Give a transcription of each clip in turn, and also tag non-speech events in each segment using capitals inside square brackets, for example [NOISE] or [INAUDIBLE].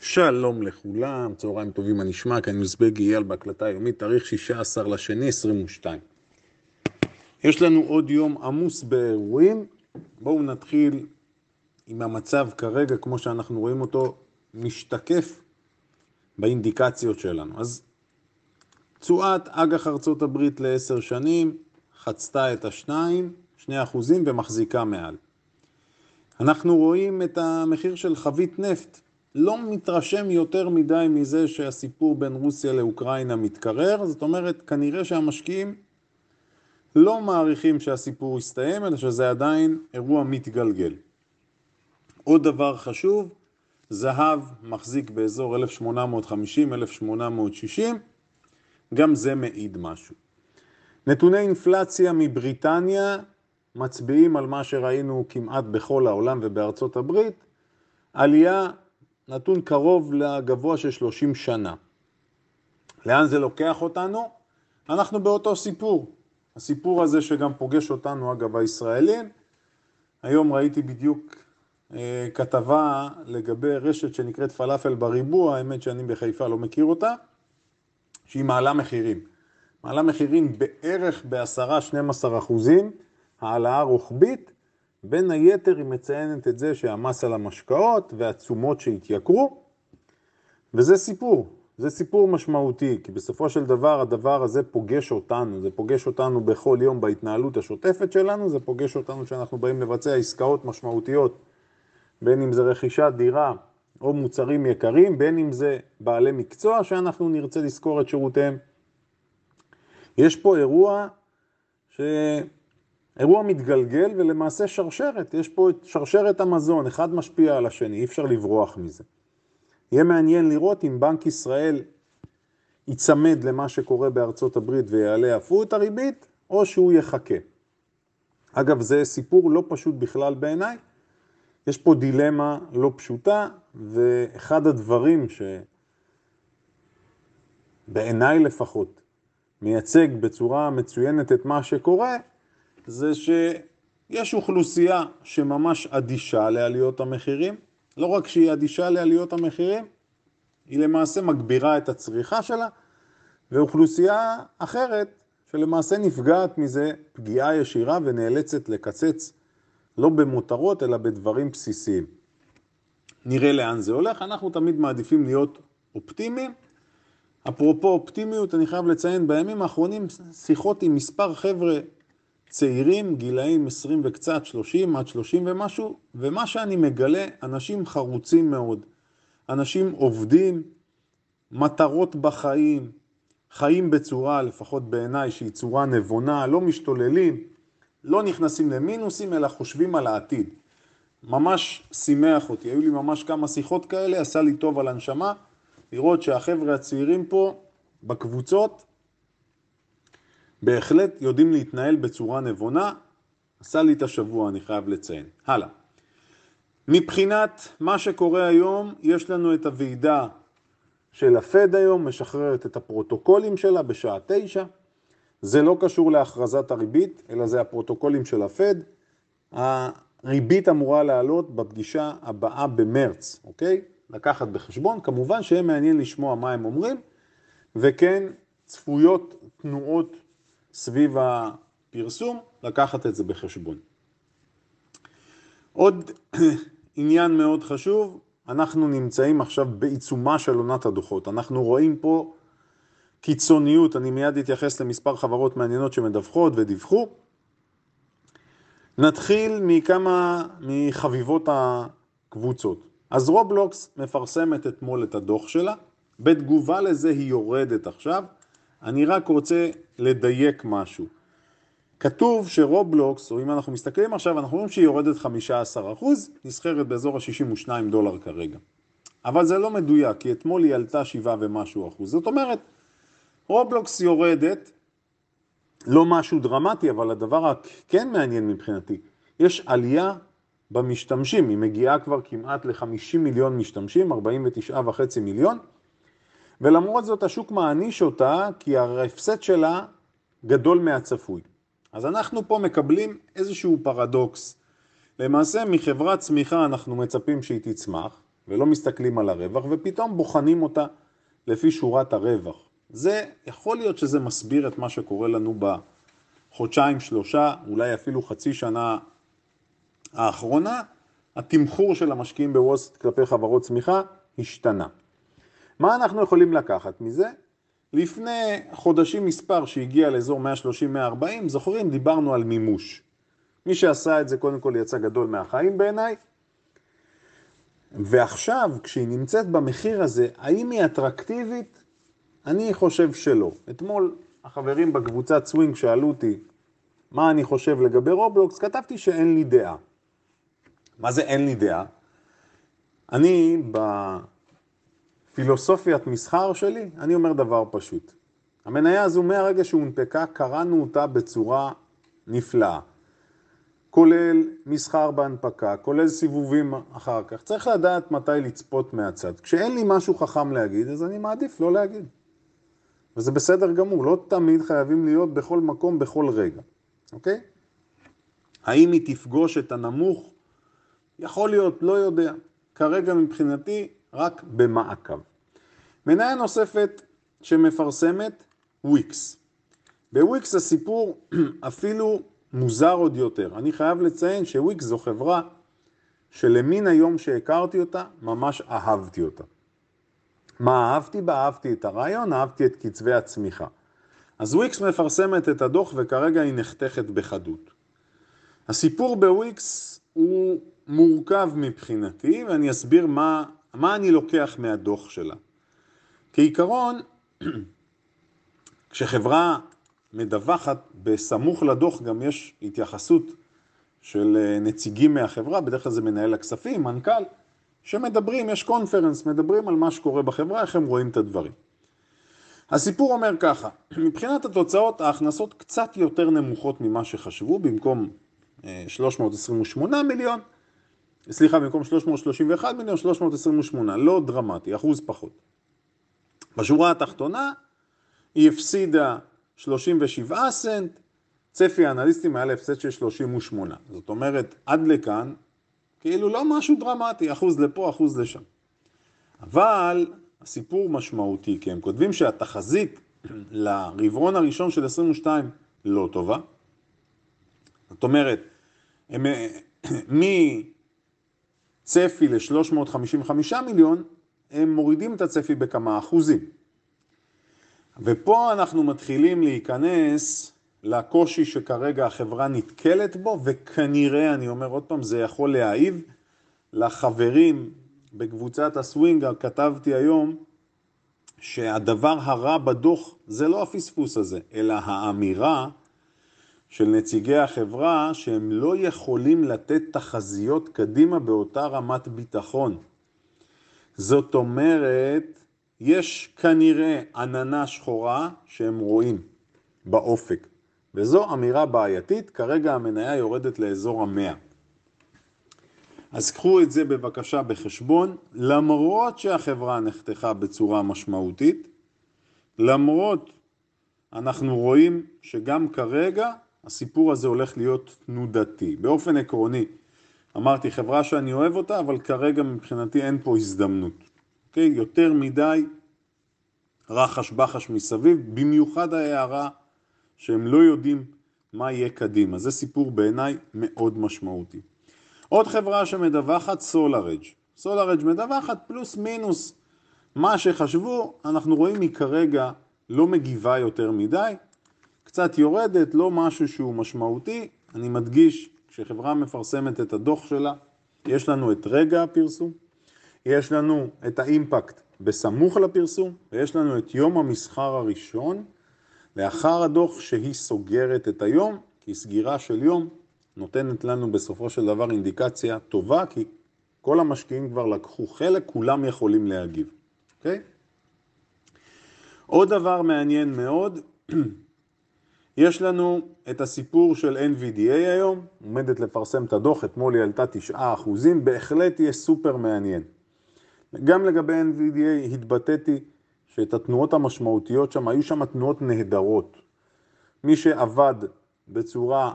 שלום לכולם, צהריים טובים, אני נשמע, כאן יוזבגי אייל בהקלטה היומית, תאריך 16 לשני 22. יש לנו עוד יום עמוס באירועים, בואו נתחיל עם המצב כרגע, כמו שאנחנו רואים אותו, משתקף באינדיקציות שלנו. אז תשואת אג"ח ארצות הברית לעשר שנים, חצתה את השניים, שני אחוזים ומחזיקה מעל. אנחנו רואים את המחיר של חבית נפט, לא מתרשם יותר מדי מזה שהסיפור בין רוסיה לאוקראינה מתקרר, זאת אומרת, כנראה שהמשקיעים לא מעריכים שהסיפור יסתיים, אלא שזה עדיין אירוע מתגלגל. עוד דבר חשוב, זהב מחזיק באזור 1850-1860, גם זה מעיד משהו. נתוני אינפלציה מבריטניה מצביעים על מה שראינו כמעט בכל העולם ובארצות הברית, עלייה נתון קרוב לגבוה של 30 שנה. לאן זה לוקח אותנו? אנחנו באותו סיפור. הסיפור הזה שגם פוגש אותנו, אגב, הישראלים. היום ראיתי בדיוק אה, כתבה לגבי רשת שנקראת פלאפל בריבוע, האמת שאני בחיפה לא מכיר אותה, שהיא מעלה מחירים. מעלה מחירים בערך ב-10-12 אחוזים, העלאה רוחבית, בין היתר היא מציינת את זה שהמס על המשקאות והתשומות שהתייקרו, וזה סיפור, זה סיפור משמעותי, כי בסופו של דבר הדבר הזה פוגש אותנו, זה פוגש אותנו בכל יום בהתנהלות השוטפת שלנו, זה פוגש אותנו כשאנחנו באים לבצע עסקאות משמעותיות, בין אם זה רכישת דירה או מוצרים יקרים, בין אם זה בעלי מקצוע שאנחנו נרצה לזכור את שירותיהם. יש פה אירוע ש... אירוע מתגלגל ולמעשה שרשרת, יש פה את שרשרת המזון, אחד משפיע על השני, אי אפשר לברוח מזה. יהיה מעניין לראות אם בנק ישראל ייצמד למה שקורה בארצות הברית ויעלה אף הוא את הריבית, או שהוא יחכה. אגב, זה סיפור לא פשוט בכלל בעיניי. יש פה דילמה לא פשוטה, ואחד הדברים שבעיניי לפחות מייצג בצורה מצוינת את מה שקורה, זה שיש אוכלוסייה שממש אדישה לעליות המחירים, לא רק שהיא אדישה לעליות המחירים, היא למעשה מגבירה את הצריכה שלה, ואוכלוסייה אחרת שלמעשה נפגעת מזה פגיעה ישירה ונאלצת לקצץ לא במותרות אלא בדברים בסיסיים. נראה לאן זה הולך, אנחנו תמיד מעדיפים להיות אופטימיים. אפרופו אופטימיות, אני חייב לציין, בימים האחרונים שיחות עם מספר חבר'ה צעירים, גילאים 20 וקצת, 30 עד 30 ומשהו, ומה שאני מגלה, אנשים חרוצים מאוד, אנשים עובדים, מטרות בחיים, חיים בצורה, לפחות בעיניי, שהיא צורה נבונה, לא משתוללים, לא נכנסים למינוסים, אלא חושבים על העתיד. ממש שימח אותי, היו לי ממש כמה שיחות כאלה, עשה לי טוב על הנשמה, לראות שהחבר'ה הצעירים פה, בקבוצות, בהחלט יודעים להתנהל בצורה נבונה, עשה לי את השבוע, אני חייב לציין. הלאה. מבחינת מה שקורה היום, יש לנו את הוועידה של הפד היום, משחררת את הפרוטוקולים שלה בשעה תשע. זה לא קשור להכרזת הריבית, אלא זה הפרוטוקולים של הפד. הריבית אמורה לעלות בפגישה הבאה במרץ, אוקיי? לקחת בחשבון. כמובן שיהיה מעניין לשמוע מה הם אומרים, וכן צפויות תנועות סביב הפרסום, לקחת את זה בחשבון. עוד [CLEARS THROAT] עניין מאוד חשוב, אנחנו נמצאים עכשיו בעיצומה של עונת הדוחות. אנחנו רואים פה קיצוניות, אני מיד אתייחס למספר חברות מעניינות שמדווחות ודיווחו. נתחיל מכמה מחביבות הקבוצה. אז רובלוקס מפרסמת אתמול את הדוח שלה, בתגובה לזה היא יורדת עכשיו. אני רק רוצה לדייק משהו. כתוב שרובלוקס, או אם אנחנו מסתכלים עכשיו, אנחנו רואים שהיא יורדת 15%, נסחרת באזור ה-62 דולר כרגע. אבל זה לא מדויק, כי אתמול היא עלתה 7 ומשהו אחוז. זאת אומרת, רובלוקס יורדת, לא משהו דרמטי, אבל הדבר הכן מעניין מבחינתי, יש עלייה במשתמשים, היא מגיעה כבר כמעט ל-50 מיליון משתמשים, 49.5 מיליון, ולמרות זאת השוק מעניש אותה כי ההפסד שלה גדול מהצפוי. אז אנחנו פה מקבלים איזשהו פרדוקס. למעשה מחברת צמיחה אנחנו מצפים שהיא תצמח, ולא מסתכלים על הרווח, ופתאום בוחנים אותה לפי שורת הרווח. זה, יכול להיות שזה מסביר את מה שקורה לנו בחודשיים, שלושה, אולי אפילו חצי שנה האחרונה, התמחור של המשקיעים בווסט כלפי חברות צמיחה השתנה. מה אנחנו יכולים לקחת מזה? לפני חודשים מספר שהגיע לאזור 130-140, זוכרים? דיברנו על מימוש. מי שעשה את זה קודם כל יצא גדול מהחיים בעיניי. ועכשיו, כשהיא נמצאת במחיר הזה, האם היא אטרקטיבית? אני חושב שלא. אתמול החברים בקבוצת סווינג שאלו אותי מה אני חושב לגבי רובלוקס, כתבתי שאין לי דעה. מה זה אין לי דעה? אני בפילוסופיית מסחר שלי, אני אומר דבר פשוט. המניה הזו מהרגע שהונפקה, קראנו אותה בצורה נפלאה. כולל מסחר בהנפקה, כולל סיבובים אחר כך. צריך לדעת מתי לצפות מהצד. כשאין לי משהו חכם להגיד, אז אני מעדיף לא להגיד. וזה בסדר גמור, לא תמיד חייבים להיות בכל מקום, בכל רגע, אוקיי? האם היא תפגוש את הנמוך? יכול להיות, לא יודע. כרגע מבחינתי, רק במעקב. מניה נוספת שמפרסמת, וויקס. בוויקס הסיפור [CLEARS THROAT] אפילו מוזר עוד יותר. אני חייב לציין שוויקס זו חברה שלמין היום שהכרתי אותה, ממש אהבתי אותה. מה אהבתי בה? אהבתי את הרעיון, אהבתי את קצבי הצמיחה. אז וויקס מפרסמת את הדוח וכרגע היא נחתכת בחדות. הסיפור בוויקס הוא מורכב מבחינתי ואני אסביר מה, מה אני לוקח מהדוח שלה. כעיקרון, [CLEARS THROAT] כשחברה מדווחת, בסמוך לדוח גם יש התייחסות של אה, נציגים מהחברה, בדרך כלל זה מנהל הכספים, מנכ"ל, שמדברים, יש קונפרנס, מדברים על מה שקורה בחברה, איך הם רואים את הדברים. הסיפור אומר ככה, [CLEARS THROAT] מבחינת התוצאות ההכנסות קצת יותר נמוכות ממה שחשבו, במקום 328 אה, מיליון, סליחה, במקום 331 מיליון, 328, לא דרמטי, אחוז פחות. בשורה התחתונה היא הפסידה 37 סנט, צפי האנליסטים היה להפסד של 38. זאת אומרת, עד לכאן, כאילו לא משהו דרמטי, אחוז לפה, אחוז לשם. אבל הסיפור משמעותי, כי הם כותבים שהתחזית לרבעון הראשון של 22 לא טובה. זאת אומרת, הם, מצפי ל-355 מיליון, הם מורידים את הצפי בכמה אחוזים. ופה אנחנו מתחילים להיכנס לקושי שכרגע החברה נתקלת בו, וכנראה, אני אומר עוד פעם, זה יכול להעיב לחברים בקבוצת הסווינגר, כתבתי היום שהדבר הרע בדוח זה לא הפספוס הזה, אלא האמירה של נציגי החברה שהם לא יכולים לתת תחזיות קדימה באותה רמת ביטחון. זאת אומרת, יש כנראה עננה שחורה שהם רואים באופק, וזו אמירה בעייתית, כרגע המניה יורדת לאזור המאה. אז קחו את זה בבקשה בחשבון, למרות שהחברה נחתכה בצורה משמעותית, למרות אנחנו רואים שגם כרגע הסיפור הזה הולך להיות תנודתי. באופן עקרוני, אמרתי חברה שאני אוהב אותה, אבל כרגע מבחינתי אין פה הזדמנות. אוקיי? יותר מדי רחש בחש מסביב, במיוחד ההערה שהם לא יודעים מה יהיה קדימה. זה סיפור בעיניי מאוד משמעותי. עוד חברה שמדווחת, סולארג'. סולארג' מדווחת פלוס מינוס. מה שחשבו, אנחנו רואים היא כרגע לא מגיבה יותר מדי, קצת יורדת, לא משהו שהוא משמעותי. אני מדגיש, כשחברה מפרסמת את הדוח שלה, יש לנו את רגע הפרסום, יש לנו את האימפקט בסמוך לפרסום, ויש לנו את יום המסחר הראשון, לאחר הדוח שהיא סוגרת את היום, כי סגירה של יום נותנת לנו בסופו של דבר אינדיקציה טובה, כי כל המשקיעים כבר לקחו חלק, כולם יכולים להגיב, אוקיי? עוד דבר מעניין מאוד, [CLEARS THROAT] יש לנו את הסיפור של NVDA היום, עומדת לפרסם את הדוח, אתמול היא עלתה 9%, בהחלט יהיה סופר מעניין. גם לגבי NVDA התבטאתי שאת התנועות המשמעותיות שם, היו שם תנועות נהדרות. מי שעבד בצורה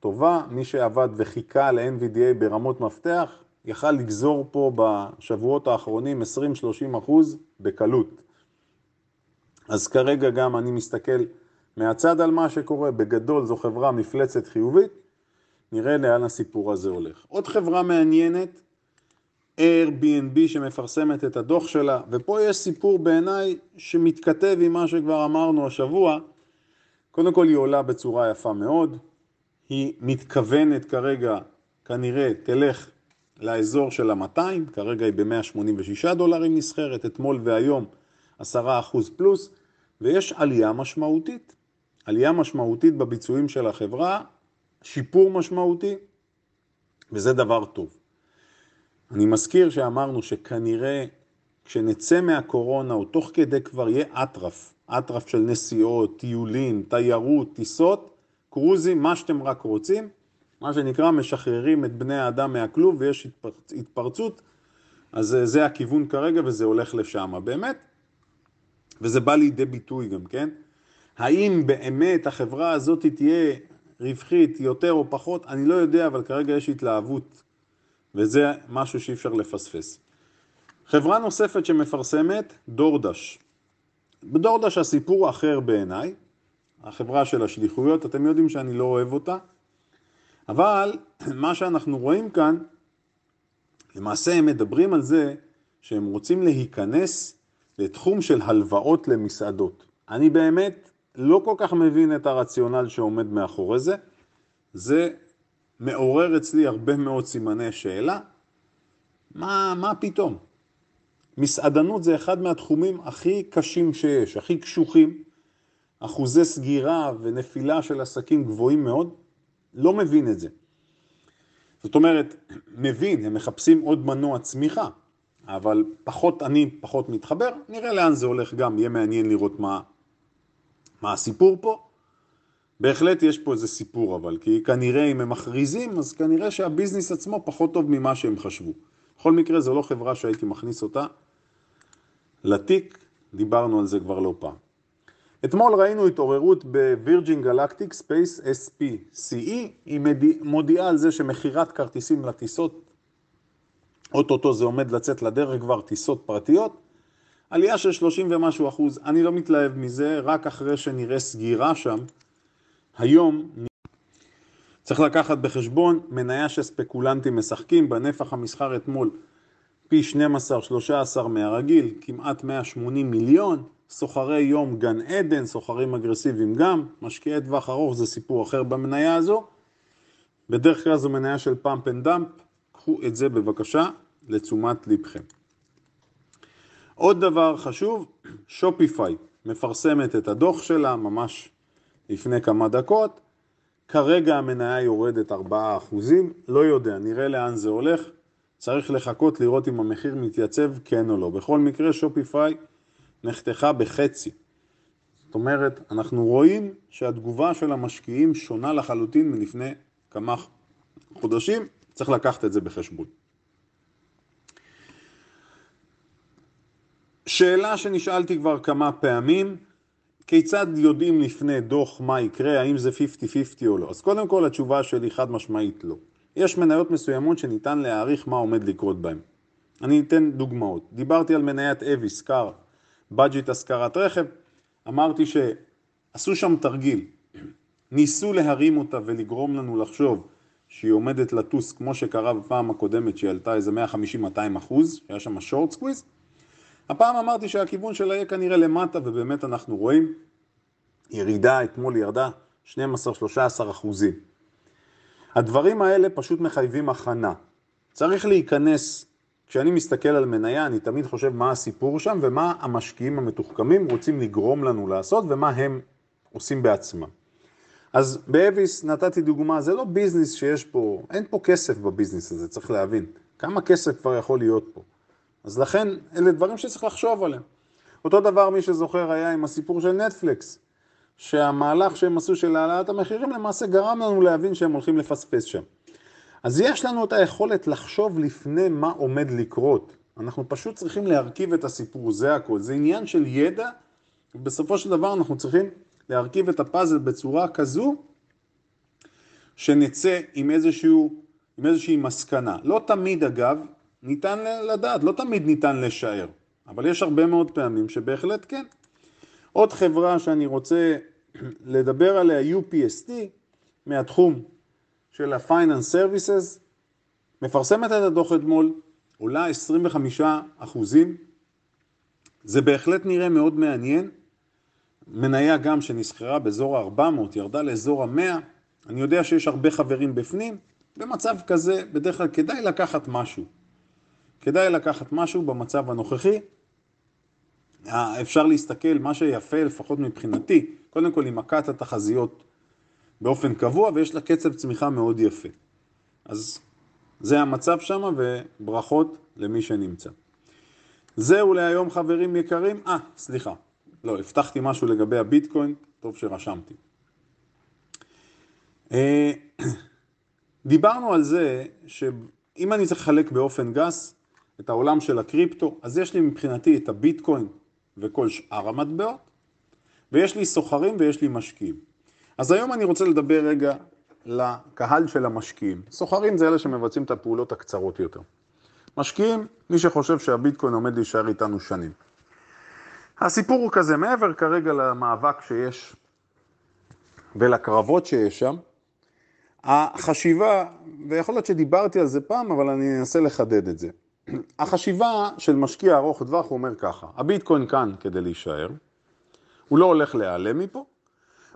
טובה, מי שעבד וחיכה ל-NVDA ברמות מפתח, יכל לגזור פה בשבועות האחרונים 20-30 אחוז בקלות. אז כרגע גם אני מסתכל מהצד על מה שקורה, בגדול זו חברה מפלצת חיובית, נראה לאן הסיפור הזה הולך. עוד חברה מעניינת, Airbnb שמפרסמת את הדוח שלה, ופה יש סיפור בעיניי שמתכתב עם מה שכבר אמרנו השבוע. קודם כל היא עולה בצורה יפה מאוד, היא מתכוונת כרגע, כנראה תלך לאזור של ה-200, כרגע היא ב-186 דולרים נסחרת, אתמול והיום 10% פלוס, ויש עלייה משמעותית. עלייה משמעותית בביצועים של החברה, שיפור משמעותי, וזה דבר טוב. אני מזכיר שאמרנו שכנראה כשנצא מהקורונה, או תוך כדי כבר יהיה אטרף, אטרף של נסיעות, טיולים, תיירות, טיסות, קרוזים, מה שאתם רק רוצים, מה שנקרא משחררים את בני האדם מהכלוב ויש התפרצות, אז זה הכיוון כרגע וזה הולך לשם באמת, וזה בא לידי ביטוי גם, כן? האם באמת החברה הזאת תהיה רווחית יותר או פחות, אני לא יודע, אבל כרגע יש התלהבות וזה משהו שאי אפשר לפספס. חברה נוספת שמפרסמת, דורדש. בדורדש הסיפור אחר בעיניי, החברה של השליחויות, אתם יודעים שאני לא אוהב אותה, אבל [CLEARS THROAT] מה שאנחנו רואים כאן, למעשה הם מדברים על זה שהם רוצים להיכנס לתחום של הלוואות למסעדות. אני באמת לא כל כך מבין את הרציונל שעומד מאחורי זה. זה מעורר אצלי הרבה מאוד סימני שאלה. מה, מה פתאום? מסעדנות זה אחד מהתחומים הכי קשים שיש, הכי קשוחים, אחוזי סגירה ונפילה של עסקים גבוהים מאוד, לא מבין את זה. זאת אומרת, מבין, הם מחפשים עוד מנוע צמיחה, אבל פחות אני פחות מתחבר, נראה לאן זה הולך גם, יהיה מעניין לראות מה, מה הסיפור פה. בהחלט יש פה איזה סיפור אבל, כי כנראה אם הם מכריזים, אז כנראה שהביזנס עצמו פחות טוב ממה שהם חשבו. בכל מקרה זו לא חברה שהייתי מכניס אותה לתיק, דיברנו על זה כבר לא פעם. אתמול ראינו התעוררות בווירג'ין גלקטיק space SPCE, היא מודיעה על זה שמכירת כרטיסים לטיסות, אוטוטו זה עומד לצאת לדרך כבר טיסות פרטיות, עלייה של 30 ומשהו אחוז, אני לא מתלהב מזה, רק אחרי שנראה סגירה שם, היום צריך לקחת בחשבון מניה שספקולנטים משחקים, בנפח המסחר אתמול פי 12-13 מהרגיל, כמעט 180 מיליון, סוחרי יום גן עדן, סוחרים אגרסיביים גם, משקיעי טווח ארוך זה סיפור אחר במניה הזו. בדרך כלל זו מניה של pump and dump, קחו את זה בבקשה לתשומת לבכם. עוד דבר חשוב, שופיפיי מפרסמת את הדוח שלה ממש לפני כמה דקות, כרגע המניה יורדת 4%, לא יודע, נראה לאן זה הולך, צריך לחכות לראות אם המחיר מתייצב כן או לא. בכל מקרה שופיפיי נחתכה בחצי. זאת אומרת, אנחנו רואים שהתגובה של המשקיעים שונה לחלוטין מלפני כמה חודשים, צריך לקחת את זה בחשבון. שאלה שנשאלתי כבר כמה פעמים, כיצד יודעים לפני דוח מה יקרה, האם זה 50-50 או לא? אז קודם כל התשובה שלי חד משמעית לא. יש מניות מסוימות שניתן להעריך מה עומד לקרות בהן. אני אתן דוגמאות. דיברתי על מניית אביס, קאר, בדג'ט השכרת רכב, אמרתי שעשו שם תרגיל. ניסו להרים אותה ולגרום לנו לחשוב שהיא עומדת לטוס כמו שקרה בפעם הקודמת שהיא עלתה איזה 150-200 אחוז, שהיה שם short squeeze. הפעם אמרתי שהכיוון שלה יהיה כנראה למטה ובאמת אנחנו רואים ירידה, אתמול ירדה 12-13 אחוזים. הדברים האלה פשוט מחייבים הכנה. צריך להיכנס, כשאני מסתכל על מניה אני תמיד חושב מה הסיפור שם ומה המשקיעים המתוחכמים רוצים לגרום לנו לעשות ומה הם עושים בעצמם. אז באביס נתתי דוגמה, זה לא business שיש פה, אין פה כסף ב business הזה, צריך להבין. כמה כסף כבר יכול להיות פה? אז לכן, אלה דברים שצריך לחשוב עליהם. אותו דבר, מי שזוכר, היה עם הסיפור של נטפליקס, שהמהלך שהם עשו של העלאת המחירים למעשה גרם לנו להבין שהם הולכים לפספס שם. אז יש לנו את היכולת לחשוב לפני מה עומד לקרות. אנחנו פשוט צריכים להרכיב את הסיפור, זה הכל. זה עניין של ידע, ובסופו של דבר אנחנו צריכים להרכיב את הפאזל בצורה כזו, שנצא עם איזשהו, עם איזושהי מסקנה. לא תמיד אגב ניתן לדעת, לא תמיד ניתן לשער, אבל יש הרבה מאוד פעמים שבהחלט כן. עוד חברה שאני רוצה [CLEARS THROAT] לדבר עליה, UPST, מהתחום של ה-Finance Services, מפרסמת את הדוח אתמול, עולה 25 אחוזים, זה בהחלט נראה מאוד מעניין. מניה גם שנסחרה באזור ה-400, ירדה לאזור ה-100, אני יודע שיש הרבה חברים בפנים, במצב כזה בדרך כלל כדאי לקחת משהו. כדאי לקחת משהו במצב הנוכחי. אפשר להסתכל, מה שיפה לפחות מבחינתי, קודם כל היא מכת התחזיות באופן קבוע ויש לה קצב צמיחה מאוד יפה. אז זה המצב שם וברכות למי שנמצא. זהו להיום חברים יקרים. אה, סליחה, לא, הבטחתי משהו לגבי הביטקוין, טוב שרשמתי. אה, [COUGHS] דיברנו על זה שאם אני צריך לחלק באופן גס את העולם של הקריפטו, אז יש לי מבחינתי את הביטקוין וכל שאר המטבעות, ויש לי סוחרים ויש לי משקיעים. אז היום אני רוצה לדבר רגע לקהל של המשקיעים. סוחרים זה אלה שמבצעים את הפעולות הקצרות יותר. משקיעים, מי שחושב שהביטקוין עומד להישאר איתנו שנים. הסיפור הוא כזה, מעבר כרגע למאבק שיש ולקרבות שיש שם, החשיבה, ויכול להיות שדיברתי על זה פעם, אבל אני אנסה לחדד את זה. החשיבה של משקיע ארוך טווח הוא אומר ככה, הביטקוין כאן כדי להישאר, הוא לא הולך להיעלם מפה,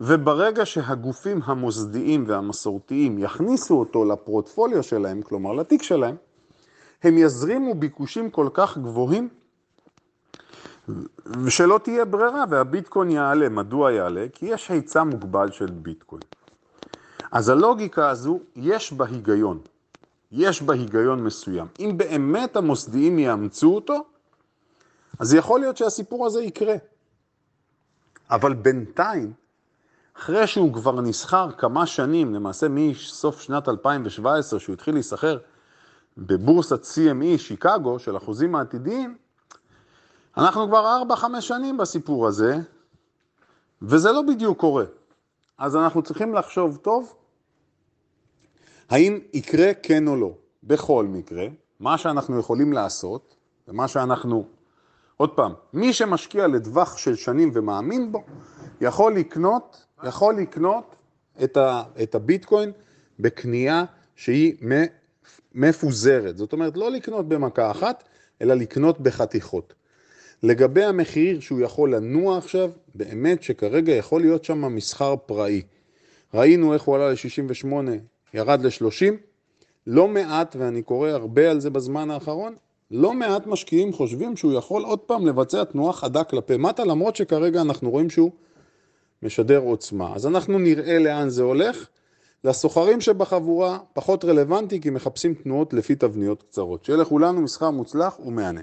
וברגע שהגופים המוסדיים והמסורתיים יכניסו אותו לפורטפוליו שלהם, כלומר לתיק שלהם, הם יזרימו ביקושים כל כך גבוהים, ושלא תהיה ברירה והביטקוין יעלה. מדוע יעלה? כי יש היצע מוגבל של ביטקוין. אז הלוגיקה הזו, יש בה היגיון. יש בה היגיון מסוים. אם באמת המוסדיים יאמצו אותו, אז יכול להיות שהסיפור הזה יקרה. אבל בינתיים, אחרי שהוא כבר נסחר כמה שנים, למעשה מסוף שנת 2017, שהוא התחיל להיסחר בבורסת CME שיקגו של אחוזים העתידיים, אנחנו כבר 4-5 שנים בסיפור הזה, וזה לא בדיוק קורה. אז אנחנו צריכים לחשוב טוב, האם יקרה כן או לא. בכל מקרה, מה שאנחנו יכולים לעשות, ומה שאנחנו, עוד פעם, מי שמשקיע לטווח של שנים ומאמין בו, יכול לקנות, יכול לקנות את, ה, את הביטקוין בקנייה שהיא מפוזרת. זאת אומרת, לא לקנות במכה אחת, אלא לקנות בחתיכות. לגבי המחיר שהוא יכול לנוע עכשיו, באמת שכרגע יכול להיות שם מסחר פראי. ראינו איך הוא עלה ל-68, ירד ל-30, לא מעט, ואני קורא הרבה על זה בזמן האחרון, לא מעט משקיעים חושבים שהוא יכול עוד פעם לבצע תנועה חדה כלפי מטה, למרות שכרגע אנחנו רואים שהוא משדר עוצמה. אז אנחנו נראה לאן זה הולך. לסוחרים שבחבורה פחות רלוונטי כי מחפשים תנועות לפי תבניות קצרות. שיהיה לכולנו מסחר מוצלח ומהנה.